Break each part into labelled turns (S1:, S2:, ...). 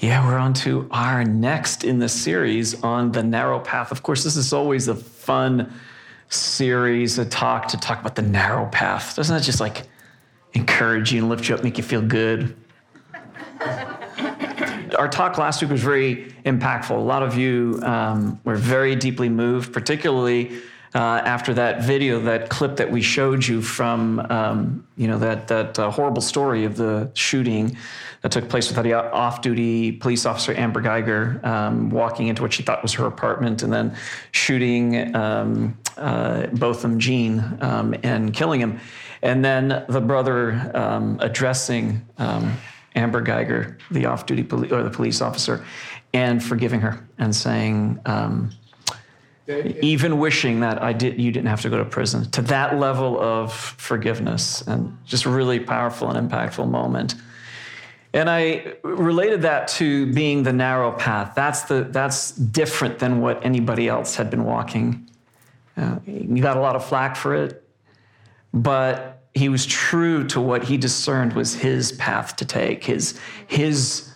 S1: Yeah, we're on to our next in the series on the narrow path. Of course, this is always a fun series, a talk to talk about the narrow path. Doesn't that just like encourage you and lift you up, make you feel good? Our talk last week was very impactful. A lot of you um, were very deeply moved, particularly uh, after that video, that clip that we showed you from, um, you know, that that uh, horrible story of the shooting that took place with the off-duty police officer Amber Guyger um, walking into what she thought was her apartment and then shooting um, uh, Botham Jean um, and killing him, and then the brother um, addressing um, Amber Guyger, the off-duty poli- or the police officer, and forgiving her and saying even wishing that I did, you didn't have to go to prison, to that level of forgiveness, and just really powerful and impactful moment. And I related that to being the narrow path. That's the that's different than what anybody else had been walking. Uh, he got a lot of flack for it, but he was true to what he discerned was his path to take, his his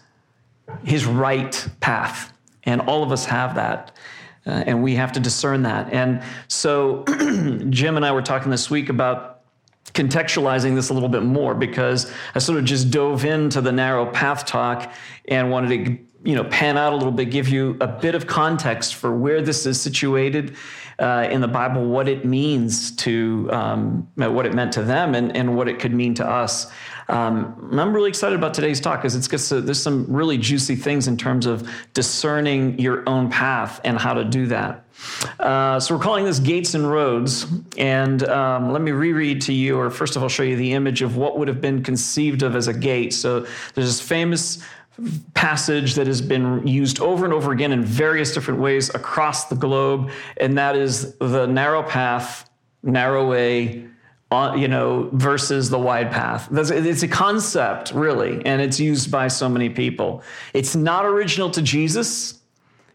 S1: his right path. And all of us have that. Uh, and we have to discern that. And so Jim and I were talking this week about contextualizing this a little bit more because I sort of just dove into the narrow path talk and wanted to you know pan out a little bit give you a bit of context for where this is situated uh, in the bible what it means to um, what it meant to them and, and what it could mean to us um, I'm really excited about today's talk because it's gets to, there's some really juicy things in terms of discerning your own path and how to do that. Uh, so we're calling this Gates and Roads, and um, let me reread to you, or first of all, show you the image of what would have been conceived of as a gate. So there's this famous passage that has been used over and over again in various different ways across the globe, and that is the narrow path, narrow way you know, versus the wide path. It's a concept, really, and it's used by so many people. It's not original to Jesus.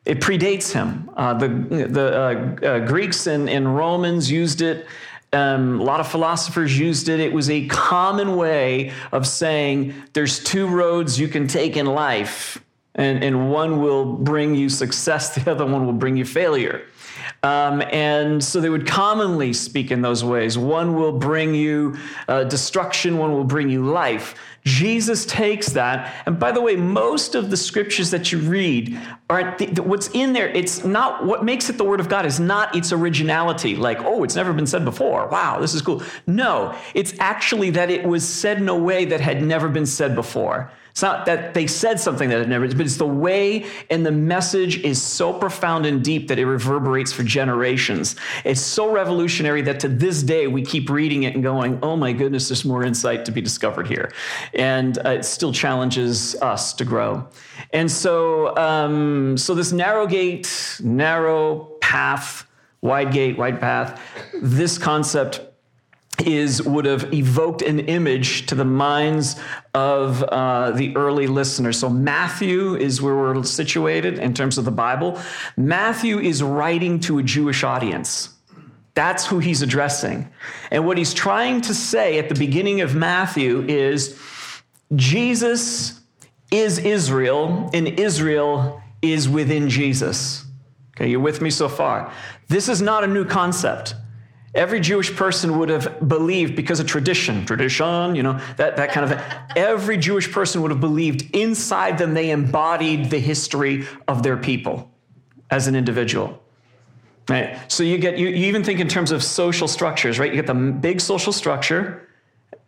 S1: It predates him. Uh, the the uh, uh, Greeks and, and, Romans used it. Um, a lot of philosophers used it. It was a common way of saying there's two roads you can take in life, and, and one will bring you success, the other one will bring you failure. Um, and so they would commonly speak in those ways. One will bring you uh, destruction, one will bring you life. Jesus takes that. And by the way, most of the scriptures that you read are what's in there. It's not what makes it the word of God is not its originality, like, oh, it's never been said before. Wow, this is cool. No, it's actually that it was said in a way that had never been said before. It's not that they said something that had never, but it's the way and the message is so profound and deep that it reverberates for generations. It's so revolutionary that to this day we keep reading it and going, oh my goodness, there's more insight to be discovered here. And uh, it still challenges us to grow. And so, um, so this narrow gate, narrow path, wide gate, wide path, this concept is would have evoked an image to the minds of uh, the early listeners. So Matthew is where we're situated in terms of the Bible. Matthew is writing to a Jewish audience. That's who he's addressing. And what he's trying to say at the beginning of Matthew is Jesus is Israel, and Israel is within Jesus. Okay, you're with me so far. This is not a new concept. Every Jewish person would have believed because of tradition, tradition, you know, that, that kind of. Every Jewish person would have believed inside them they embodied the history of their people as an individual. Right? So you get, you, you even think in terms of social structures, right? You get the big social structure,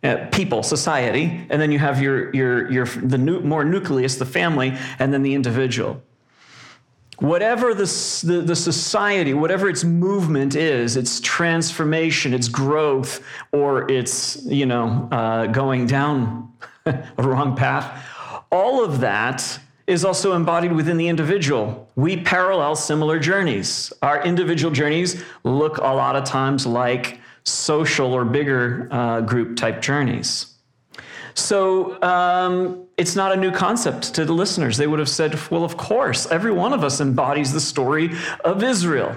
S1: uh, people, society, and then you have your, your, your, the more nucleus, the family, and then the individual whatever the, the, the, society, whatever its movement is, its transformation, its growth, or its, you know, uh, going down a wrong path, all of that is also embodied within the individual. We parallel similar journeys. Our individual journeys look a lot of times like social or bigger uh, group type journeys. So um, it's not a new concept to the listeners. They would have said, well, of course, every one of us embodies the story of Israel,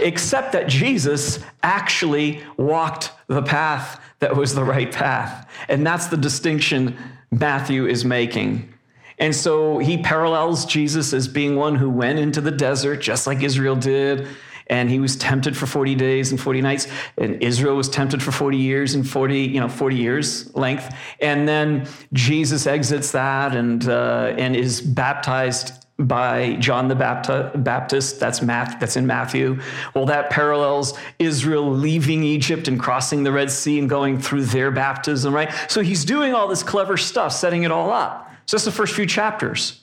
S1: except that Jesus actually walked the path that was the right path. And that's the distinction Matthew is making. And so he parallels Jesus as being one who went into the desert, just like Israel did. And he was tempted for 40 days and 40 nights. And Israel was tempted for 40 years and 40, you know, 40 years length. And then Jesus exits that and, uh, and is baptized by John the Baptist. That's Matt, that's in Matthew. Well, that parallels Israel leaving Egypt and crossing the Red Sea and going through their baptism, right? So he's doing all this clever stuff, setting it all up. So that's the first few chapters.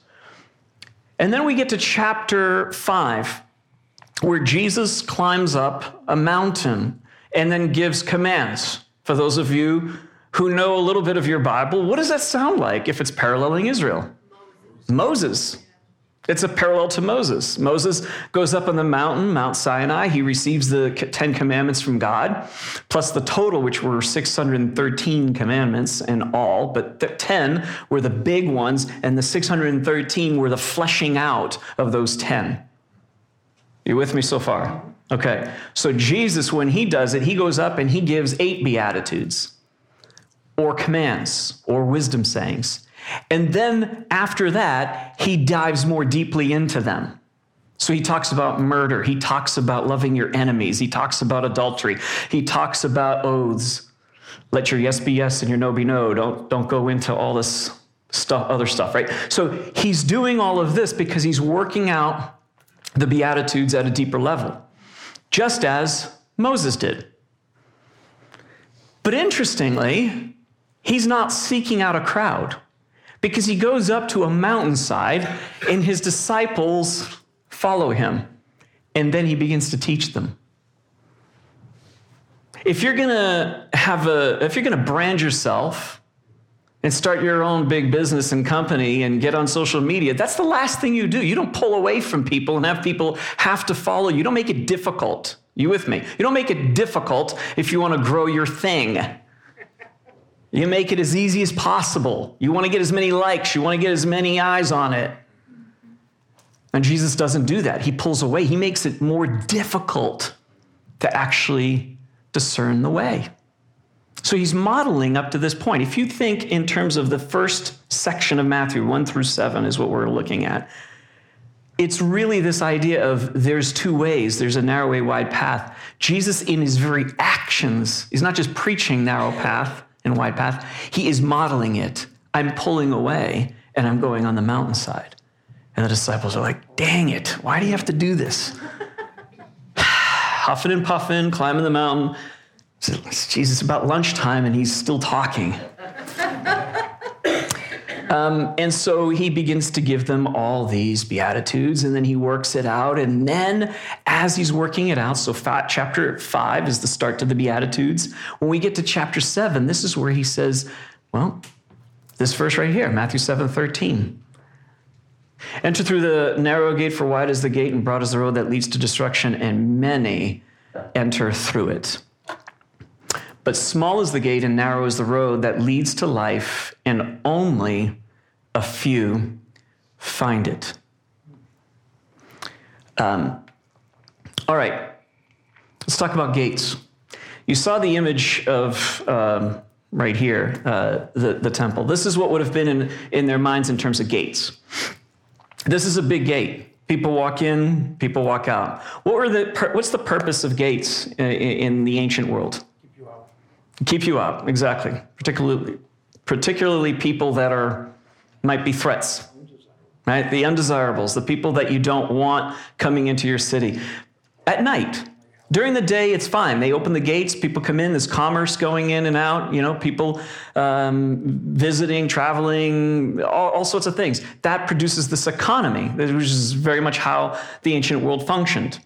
S1: And then we get to chapter five, where Jesus climbs up a mountain and then gives commands. For those of you who know a little bit of your Bible, what does that sound like if it's paralleling Israel? Moses. It's a parallel to Moses. Moses goes up on the mountain, Mount Sinai. He receives the Ten Commandments from God, plus the total, which were 613 commandments in all, but the 10 were the big ones, and the 613 were the fleshing out of those 10. You with me so far? Okay. So Jesus, when he does it, he goes up and he gives eight beatitudes or commands or wisdom sayings. And then after that, he dives more deeply into them. So he talks about murder. He talks about loving your enemies. He talks about adultery. He talks about oaths. Let your yes be yes and your no be no. Don't, don't go into all this stuff, other stuff, right? So he's doing all of this because he's working out the Beatitudes at a deeper level, just as Moses did. But interestingly, he's not seeking out a crowd because he goes up to a mountainside and his disciples follow him. And then he begins to teach them. If you're going to have a, if you're going to brand yourself and start your own big business and company and get on social media, that's the last thing you do. You don't pull away from people and have people have to follow you. Don't make it difficult. You with me? You don't make it difficult if you want to grow your thing. You make it as easy as possible. You want to get as many likes, you want to get as many eyes on it. And Jesus doesn't do that. He pulls away, he makes it more difficult to actually discern the way. So he's modeling up to this point. If you think in terms of the first section of Matthew, 1 through 7 is what we're looking at, it's really this idea of there's two ways there's a narrow way, wide path. Jesus, in his very actions, is not just preaching narrow path, and wide path. He is modeling it. I'm pulling away and I'm going on the mountainside. And the disciples are like, dang it, why do you have to do this? Huffing and puffing, climbing the mountain. Jesus, about lunchtime and he's still talking. Um, and so he begins to give them all these beatitudes, and then he works it out. And then, as he's working it out, so chapter five is the start to the beatitudes. When we get to chapter seven, this is where he says, "Well, this verse right here, Matthew seven thirteen. Enter through the narrow gate, for wide is the gate, and broad is the road that leads to destruction, and many enter through it." But small is the gate and narrow is the road that leads to life, and only a few find it. Um, all right, let's talk about gates. You saw the image of um, right here, uh, the, the temple. This is what would have been in, in their minds in terms of gates. This is a big gate. People walk in, people walk out. What were the, what's the purpose of gates in, in the ancient world? Keep you out, exactly. Particularly, particularly people that are might be threats, right? The undesirables, the people that you don't want coming into your city. At night, during the day, it's fine. They open the gates, people come in, there's commerce going in and out, you know, people um, visiting, traveling, all, all, sorts of things. That produces this economy, which is very much how the ancient world functioned.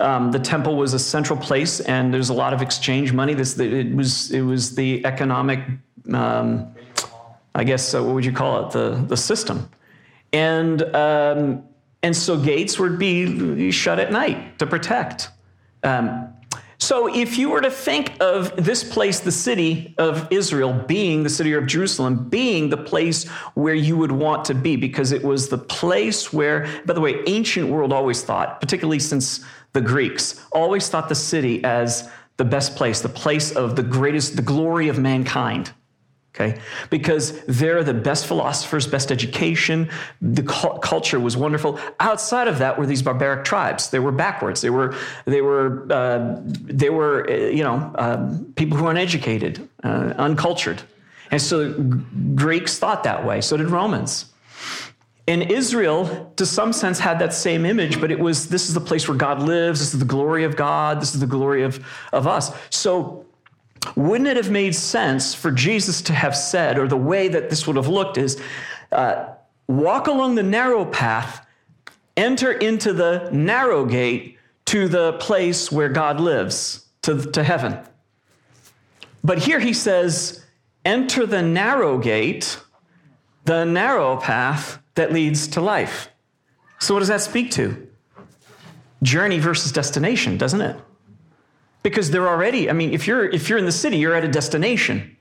S1: Um, the temple was a central place, and there's a lot of exchange money. This it was it was the economic, um, I guess uh, what would you call it? The the system, and um, and so gates would be shut at night to protect. Um, so if you were to think of this place, the city of Israel, being the city of Jerusalem, being the place where you would want to be, because it was the place where, by the way, ancient world always thought, particularly since the Greeks always thought the city as the best place, the place of the greatest, the glory of mankind. Okay? Because they're the best philosophers, best education. The cu- culture was wonderful. Outside of that were these barbaric tribes. They were backwards. They were they were uh, they were uh, you know uh, people who were uneducated, uh, uncultured, and so Greeks thought that way. So did Romans. And Israel, to some sense, had that same image, but it was this is the place where God lives, this is the glory of God, this is the glory of, of us. So, wouldn't it have made sense for Jesus to have said, or the way that this would have looked is uh, walk along the narrow path, enter into the narrow gate to the place where God lives, to, to heaven. But here he says, enter the narrow gate, the narrow path that leads to life. So, what does that speak to? Journey versus destination, doesn't it? Because they're already, I mean, if you're if you're in the city, you're at a destination.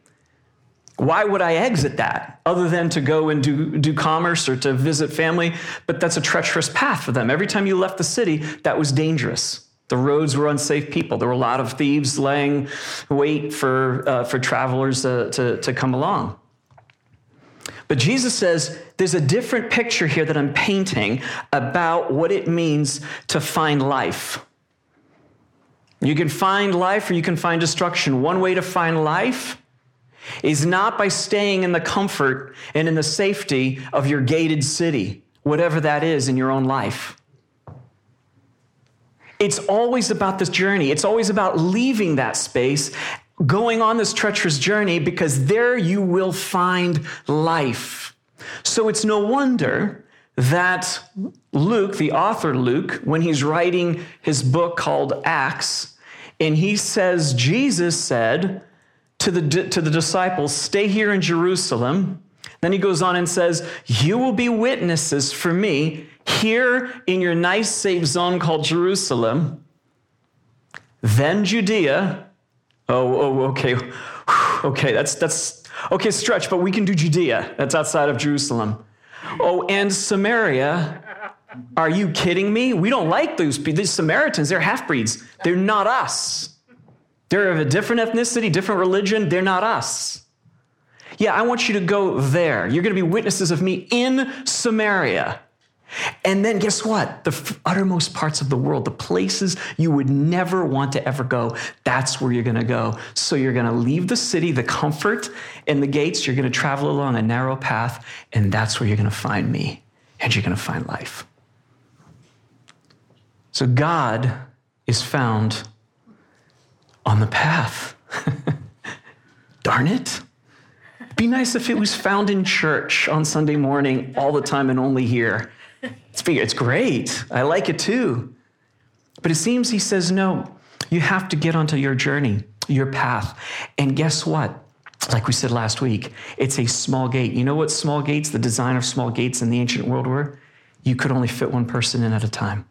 S1: Why would I exit that other than to go and do, do commerce or to visit family? But that's a treacherous path for them. Every time you left the city, that was dangerous. The roads were unsafe people. There were a lot of thieves laying wait for, uh, for travelers uh, to, to come along. But Jesus says there's a different picture here that I'm painting about what it means to find life. You can find life or you can find destruction. One way to find life is not by staying in the comfort and in the safety of your gated city, whatever that is in your own life. It's always about this journey. It's always about leaving that space going on this treacherous journey because there you will find life. So it's no wonder that Luke, the author Luke, when he's writing his book called Acts, and he says, Jesus said to the, to the disciples, Stay here in Jerusalem. Then he goes on and says, You will be witnesses for me here in your nice, safe zone called Jerusalem, then Judea, Oh, oh, okay. Okay, that's that's okay, stretch, but we can do Judea. That's outside of Jerusalem. Oh, and Samaria. Are you kidding me? We don't like those people. These Samaritans, they're half breeds. They're not us. They're of a different ethnicity, different religion. They're not us. Yeah, I want you to go there. You're going to be witnesses of me in Samaria. And then guess what? The uttermost parts of the world, the places you would never want to ever go, that's where you're going to go. So you're going to leave the city, the comfort and the gates. You're going to travel along a narrow path, and that's where you're going to find me, and you're going to find life. So God is found on the path. Darn it. Be nice if it was found in church on Sunday morning all the time and only here. It's, it's great. I like it too. But it seems he says, no, you have to get onto your journey, your path. And guess what? Like we said last week, it's a small gate. You know what small gates, the design of small gates in the ancient world were? You could only fit one person in at a time.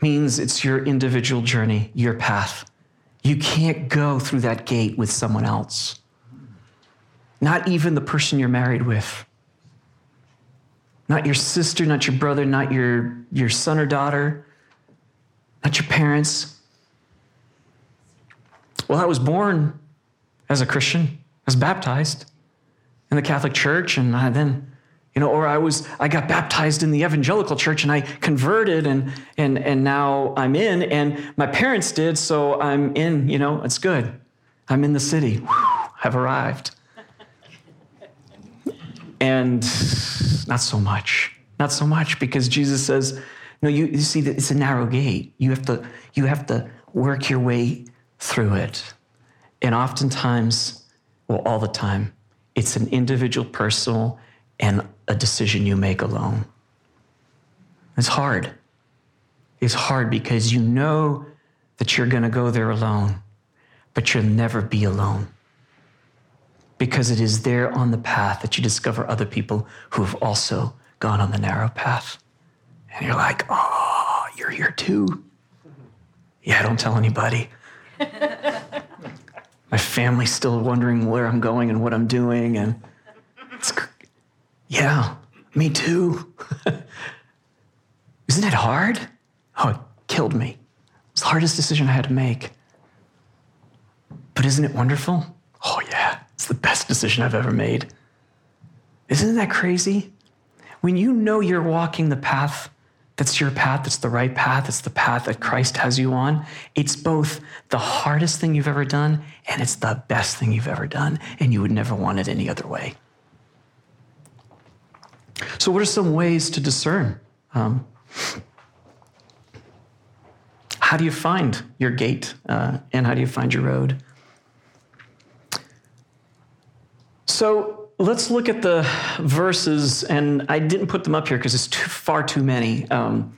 S1: Means it's your individual journey, your path. You can't go through that gate with someone else. Not even the person you're married with. Not your sister, not your brother, not your, your son or daughter, not your parents. Well, I was born as a Christian, I was baptized in the Catholic Church, and I then, you know, or I was, I got baptized in the evangelical church and I converted and and and now I'm in, and my parents did, so I'm in, you know, it's good. I'm in the city. I've arrived. And not so much. Not so much because Jesus says, no, you, you see that it's a narrow gate. You have to, you have to work your way through it. And oftentimes, well, all the time, it's an individual, personal, and a decision you make alone. It's hard. It's hard because you know that you're going to go there alone, but you'll never be alone because it is there on the path that you discover other people who have also gone on the narrow path. And you're like, oh, you're here too. Yeah, don't tell anybody. My family's still wondering where I'm going and what I'm doing. And it's, yeah, me too. Isn't it hard? Oh, it killed me. It's the hardest decision I had to make. But isn't it wonderful? Oh, yeah. It's the best decision I've ever made. Isn't that crazy? When you know you're walking the path that's your path, that's the right path, it's the path that Christ has you on, it's both the hardest thing you've ever done and it's the best thing you've ever done, and you would never want it any other way. So, what are some ways to discern? Um, how do you find your gate uh, and how do you find your road? So let's look at the verses, and I didn't put them up here because it's too, far too many. Um,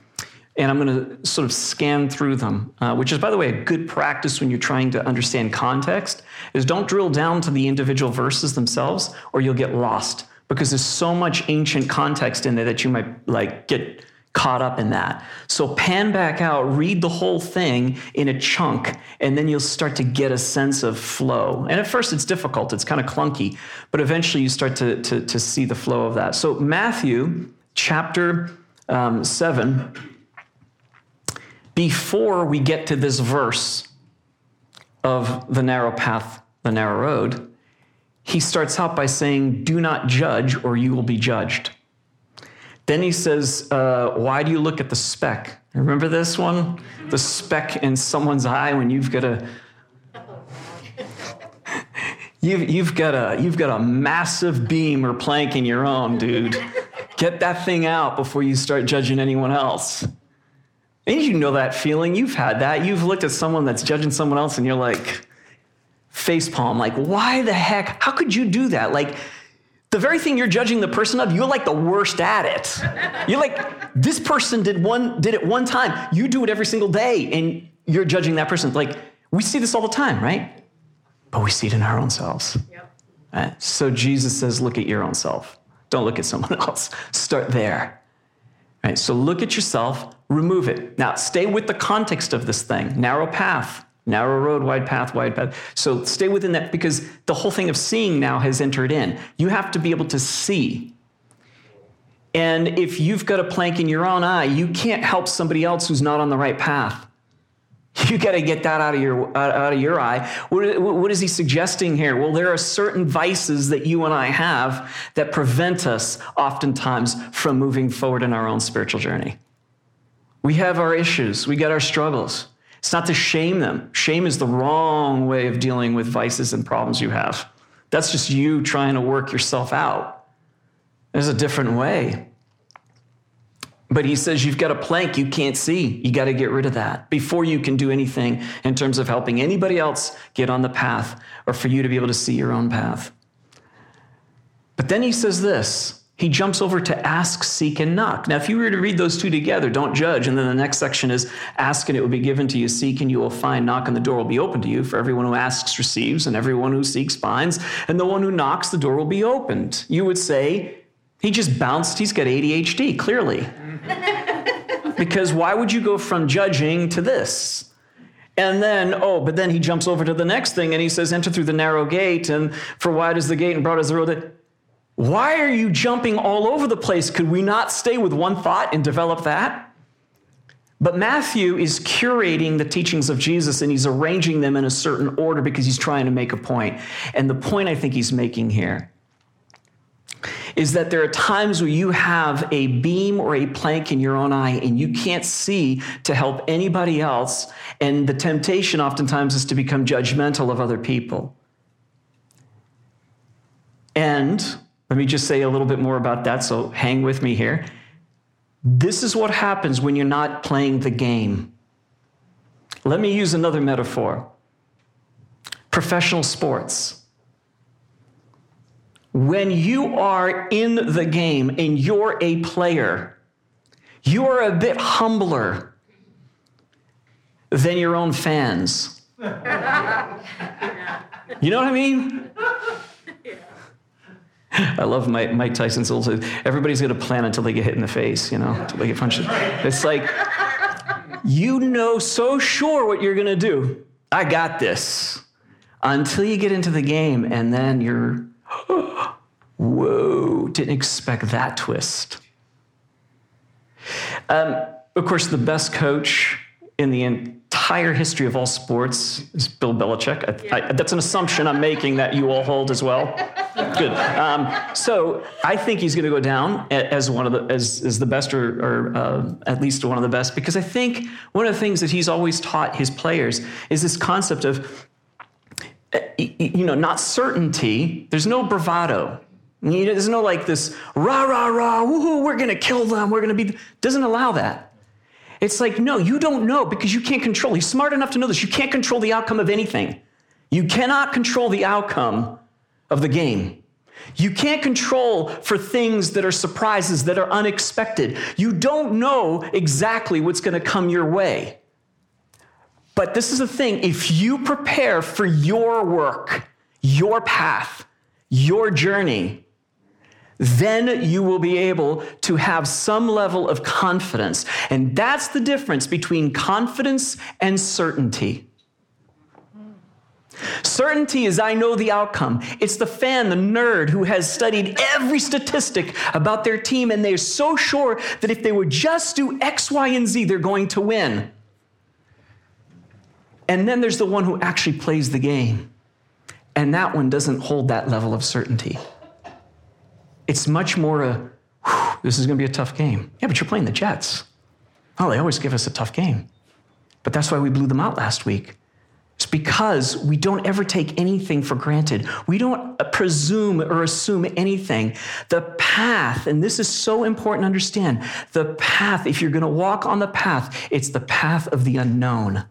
S1: and I'm going to sort of scan through them, uh, which is, by the way, a good practice when you're trying to understand context. Is don't drill down to the individual verses themselves, or you'll get lost because there's so much ancient context in there that you might like get caught up in that. So pan back out, read the whole thing in a chunk, and then you'll start to get a sense of flow. And at first it's difficult, it's kind of clunky, but eventually you start to, to, to see the flow of that. So Matthew chapter um, 7, before we get to this verse of the narrow path, the narrow road, he starts out by saying, Do not judge, or you will be judged. Then he says, uh, Why do you look at the speck? Remember this one? The speck in someone's eye when you've got a. You've, you've, got a, you've got a massive beam or plank in your own, dude. Get that thing out before you start judging anyone else. And you know that feeling. You've had that. You've looked at someone that's judging someone else and you're like, facepalm, like, why the heck? How could you do that? Like, the very thing you're judging the person of, you're like the worst at it. You're like, this person did one did it one time. You do it every single day, and you're judging that person. Like, we see this all the time, right? But we see it in our own selves. Yep. Right? So Jesus says, look at your own self. Don't look at someone else. Start there. Right? So look at yourself, remove it. Now, stay with the context of this thing. Narrow path. Narrow road, wide path, wide path. So stay within that because the whole thing of seeing now has entered in. You have to be able to see. And if you've got a plank in your own eye, you can't help somebody else who's not on the right path. You got to get that out of your out of your eye. What, what is he suggesting here? Well, there are certain vices that you and I have that prevent us oftentimes from moving forward in our own spiritual journey. We have our issues. We got our struggles. It's not to shame them. Shame is the wrong way of dealing with vices and problems you have. That's just you trying to work yourself out. There's a different way. But he says you've got a plank you can't see. You got to get rid of that before you can do anything in terms of helping anybody else get on the path or for you to be able to see your own path. But then he says this he jumps over to ask, seek, and knock. Now, if you were to read those two together, don't judge. And then the next section is ask and it will be given to you, seek and you will find, knock and the door will be open to you. For everyone who asks receives, and everyone who seeks finds, and the one who knocks, the door will be opened. You would say, he just bounced, he's got ADHD, clearly. because why would you go from judging to this? And then, oh, but then he jumps over to the next thing and he says, enter through the narrow gate, and for wide is the gate and broad is the road. Why are you jumping all over the place? Could we not stay with one thought and develop that? But Matthew is curating the teachings of Jesus and he's arranging them in a certain order because he's trying to make a point. And the point I think he's making here is that there are times where you have a beam or a plank in your own eye and you can't see to help anybody else. And the temptation oftentimes is to become judgmental of other people. And let me just say a little bit more about that, so hang with me here. This is what happens when you're not playing the game. Let me use another metaphor professional sports. When you are in the game and you're a player, you are a bit humbler than your own fans. you know what I mean? I love Mike, Mike Tyson's says, everybody's going to plan until they get hit in the face, you know, until they get punched. It's like, you know so sure what you're going to do. I got this. Until you get into the game, and then you're, whoa, didn't expect that twist. Um, of course, the best coach in the entire history of all sports is Bill Belichick. I, I, that's an assumption I'm making that you all hold as well. Good. Um, so I think he's going to go down as one of the as, as the best, or, or uh, at least one of the best, because I think one of the things that he's always taught his players is this concept of you know not certainty. There's no bravado. You know, There's no like this rah rah rah. Woohoo! We're going to kill them. We're going to be. Doesn't allow that. It's like, no, you don't know because you can't control. He's smart enough to know this. You can't control the outcome of anything. You cannot control the outcome of the game. You can't control for things that are surprises, that are unexpected. You don't know exactly what's going to come your way. But this is the thing if you prepare for your work, your path, your journey, then you will be able to have some level of confidence. And that's the difference between confidence and certainty. Certainty is I know the outcome. It's the fan, the nerd, who has studied every statistic about their team, and they're so sure that if they would just do X, Y, and Z, they're going to win. And then there's the one who actually plays the game, and that one doesn't hold that level of certainty. It's much more a, this is going to be a tough game. Yeah, but you're playing the Jets. Oh, they always give us a tough game. But that's why we blew them out last week. It's because we don't ever take anything for granted. We don't presume or assume anything. The path, and this is so important to understand the path, if you're going to walk on the path, it's the path of the unknown.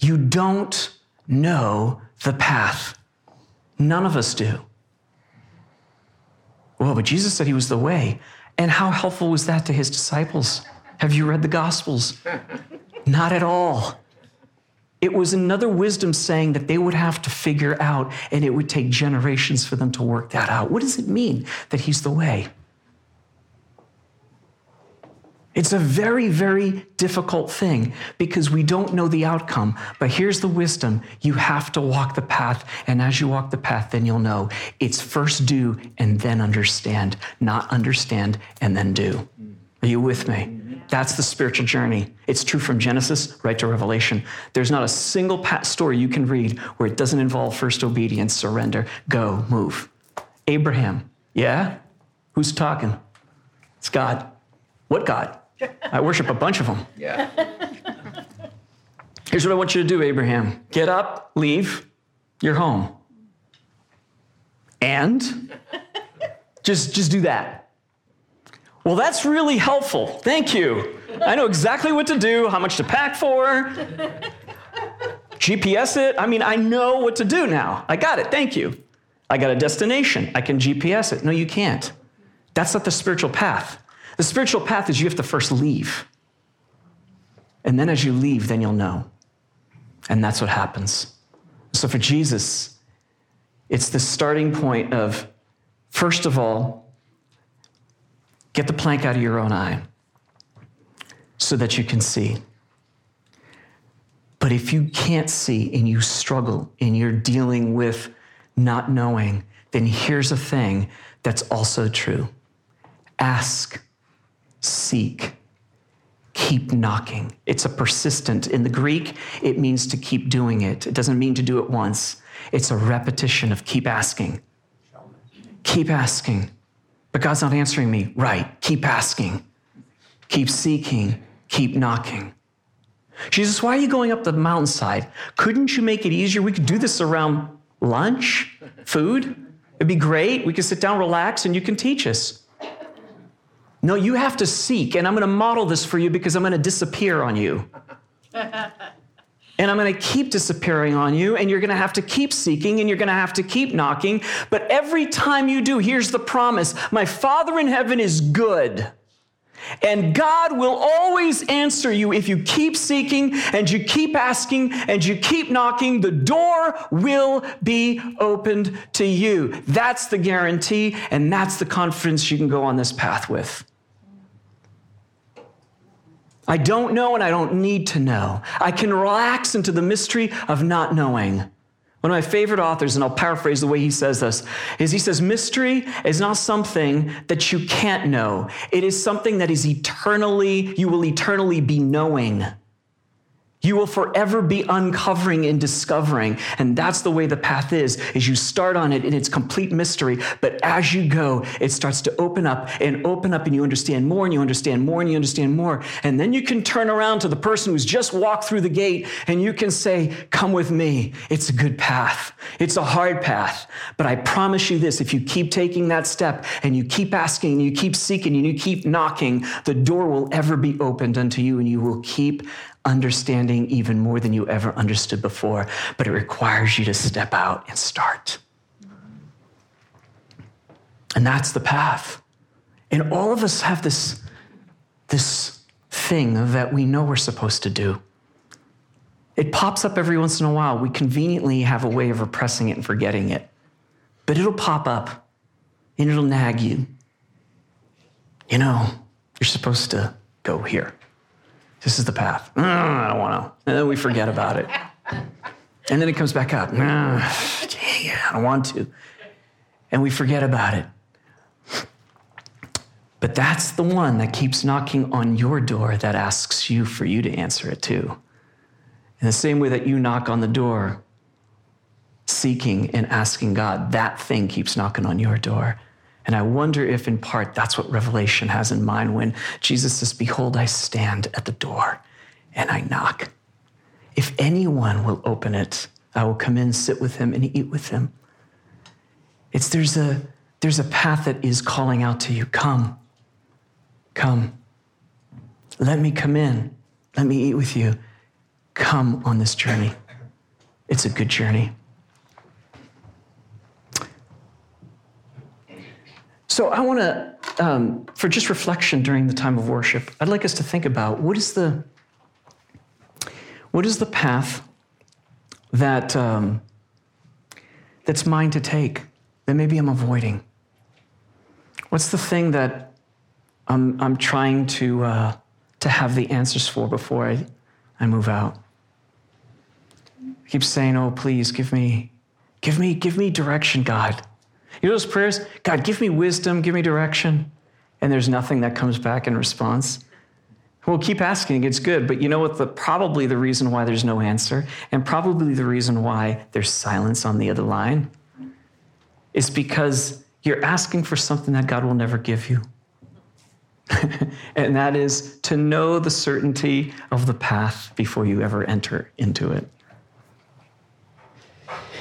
S1: You don't know the path. None of us do. Well, but Jesus said he was the way. And how helpful was that to his disciples? Have you read the Gospels? Not at all. It was another wisdom saying that they would have to figure out, and it would take generations for them to work that out. What does it mean that he's the way? It's a very, very difficult thing because we don't know the outcome. But here's the wisdom you have to walk the path. And as you walk the path, then you'll know it's first do and then understand, not understand and then do. Are you with me? That's the spiritual journey. It's true from Genesis right to Revelation. There's not a single story you can read where it doesn't involve first obedience, surrender, go, move. Abraham, yeah? Who's talking? It's God. What God? I worship a bunch of them.
S2: Yeah.
S1: Here's what I want you to do, Abraham get up, leave, you're home. And just, just do that. Well, that's really helpful. Thank you. I know exactly what to do, how much to pack for, GPS it. I mean, I know what to do now. I got it. Thank you. I got a destination. I can GPS it. No, you can't. That's not the spiritual path. The spiritual path is you have to first leave. And then as you leave, then you'll know. And that's what happens. So for Jesus, it's the starting point of, first of all, get the plank out of your own eye so that you can see. But if you can't see and you struggle and you're dealing with not knowing, then here's a thing that's also true ask seek, keep knocking. It's a persistent. In the Greek, it means to keep doing it. It doesn't mean to do it once, it's a repetition of keep asking. Keep asking. But God's not answering me. Right. Keep asking. Keep seeking. Keep knocking. Jesus, why are you going up the mountainside? Couldn't you make it easier? We could do this around lunch, food. It'd be great. We could sit down, relax, and you can teach us. No, you have to seek, and I'm going to model this for you because I'm going to disappear on you. and I'm going to keep disappearing on you, and you're going to have to keep seeking, and you're going to have to keep knocking. But every time you do, here's the promise My Father in heaven is good. And God will always answer you if you keep seeking and you keep asking and you keep knocking. The door will be opened to you. That's the guarantee, and that's the confidence you can go on this path with. I don't know and I don't need to know. I can relax into the mystery of not knowing. One of my favorite authors, and I'll paraphrase the way he says this, is he says, Mystery is not something that you can't know. It is something that is eternally, you will eternally be knowing. You will forever be uncovering and discovering. And that's the way the path is, is you start on it in its complete mystery. But as you go, it starts to open up and open up and you understand more and you understand more and you understand more. And then you can turn around to the person who's just walked through the gate and you can say, come with me. It's a good path. It's a hard path. But I promise you this, if you keep taking that step and you keep asking and you keep seeking and you keep knocking, the door will ever be opened unto you and you will keep understanding even more than you ever understood before, but it requires you to step out and start. And that's the path. And all of us have this, this thing that we know we're supposed to do. It pops up every once in a while. We conveniently have a way of repressing it and forgetting it. But it'll pop up and it'll nag you. You know, you're supposed to go here. This is the path. Mm, I don't want to. And then we forget about it. And then it comes back up. Mm, dang I don't want to. And we forget about it. But that's the one that keeps knocking on your door that asks you for you to answer it too. In the same way that you knock on the door, seeking and asking God, that thing keeps knocking on your door. And I wonder if, in part, that's what Revelation has in mind when Jesus says, Behold, I stand at the door and I knock. If anyone will open it, I will come in, sit with him, and eat with him. It's there's a there's a path that is calling out to you. Come, come. Let me come in. Let me eat with you. Come on this journey. It's a good journey. So I want to, um, for just reflection during the time of worship, I'd like us to think about what is the what is the path that um, that's mine to take that maybe I'm avoiding. What's the thing that I'm I'm trying to uh, to have the answers for before I I move out? I keep saying, "Oh, please give me, give me, give me direction, God." You know those prayers? God, give me wisdom, give me direction. And there's nothing that comes back in response. We'll keep asking, it's good, but you know what? The, probably the reason why there's no answer, and probably the reason why there's silence on the other line, is because you're asking for something that God will never give you. and that is to know the certainty of the path before you ever enter into it.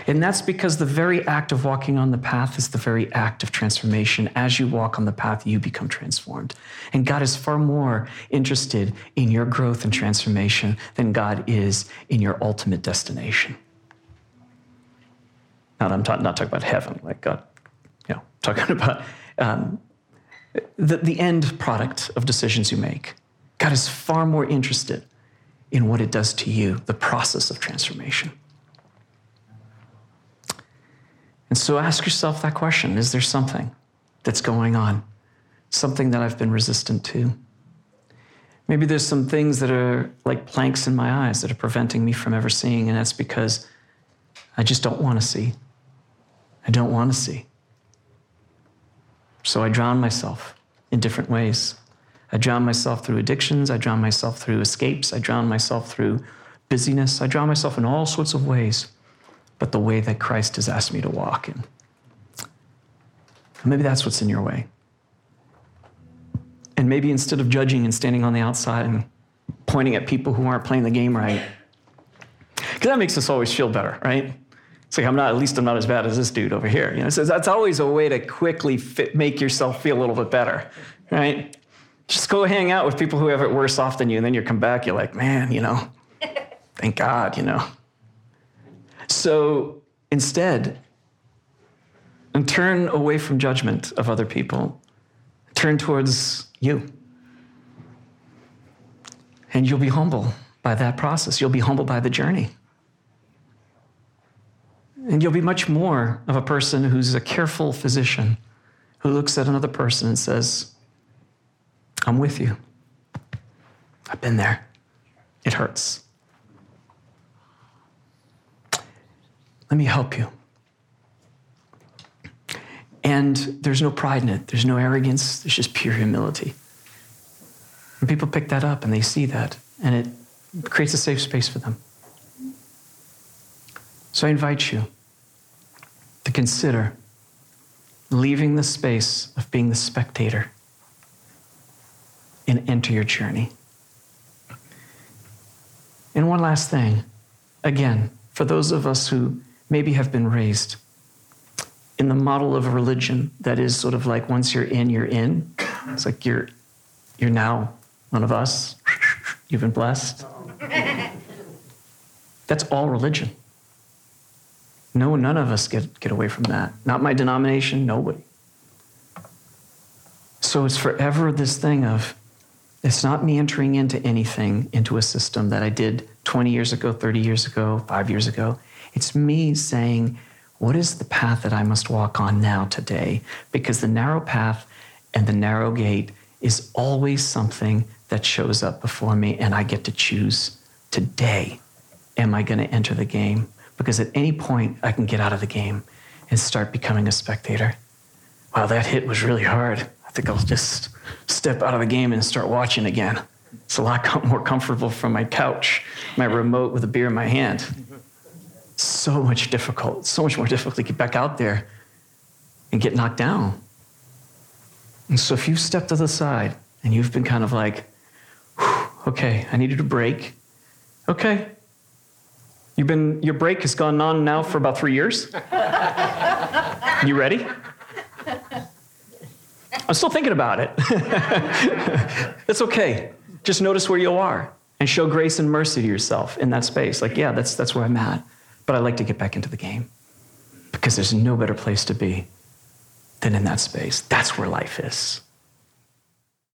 S1: And that's because the very act of walking on the path is the very act of transformation. As you walk on the path, you become transformed. And God is far more interested in your growth and transformation than God is in your ultimate destination. Now, I'm not talking about heaven, like God, you know, talking about um, the, the end product of decisions you make. God is far more interested in what it does to you, the process of transformation. And so ask yourself that question Is there something that's going on? Something that I've been resistant to? Maybe there's some things that are like planks in my eyes that are preventing me from ever seeing, and that's because I just don't want to see. I don't want to see. So I drown myself in different ways. I drown myself through addictions. I drown myself through escapes. I drown myself through busyness. I drown myself in all sorts of ways but the way that Christ has asked me to walk in. Maybe that's what's in your way. And maybe instead of judging and standing on the outside and pointing at people who aren't playing the game right, because that makes us always feel better, right? It's like I'm not, at least I'm not as bad as this dude over here. You know, so that's always a way to quickly fit, make yourself feel a little bit better, right? Just go hang out with people who have it worse off than you, and then you come back, you're like, man, you know, thank God, you know. So instead, and turn away from judgment of other people, turn towards you. And you'll be humble by that process. You'll be humble by the journey. And you'll be much more of a person who's a careful physician who looks at another person and says, I'm with you. I've been there. It hurts. Let me help you. And there's no pride in it, there's no arrogance, there's just pure humility. And people pick that up and they see that, and it creates a safe space for them. So I invite you to consider leaving the space of being the spectator and enter your journey. And one last thing, again, for those of us who maybe have been raised in the model of a religion that is sort of like once you're in, you're in. It's like you're you're now one of us. You've been blessed. That's all religion. No, none of us get, get away from that. Not my denomination, nobody. So it's forever this thing of it's not me entering into anything, into a system that I did 20 years ago, 30 years ago, five years ago. It's me saying, what is the path that I must walk on now today? Because the narrow path and the narrow gate is always something that shows up before me, and I get to choose today. Am I going to enter the game? Because at any point, I can get out of the game and start becoming a spectator. Wow, that hit was really hard. I think I'll just step out of the game and start watching again. It's a lot more comfortable from my couch, my remote with a beer in my hand. So much difficult, so much more difficult to get back out there and get knocked down. And so if you've stepped to the side and you've been kind of like, okay, I needed a break. Okay. You've been, your break has gone on now for about three years. you ready? I'm still thinking about it. That's okay. Just notice where you are and show grace and mercy to yourself in that space. Like, yeah, that's, that's where I'm at. But I like to get back into the game because there's no better place to be than in that space. That's where life is.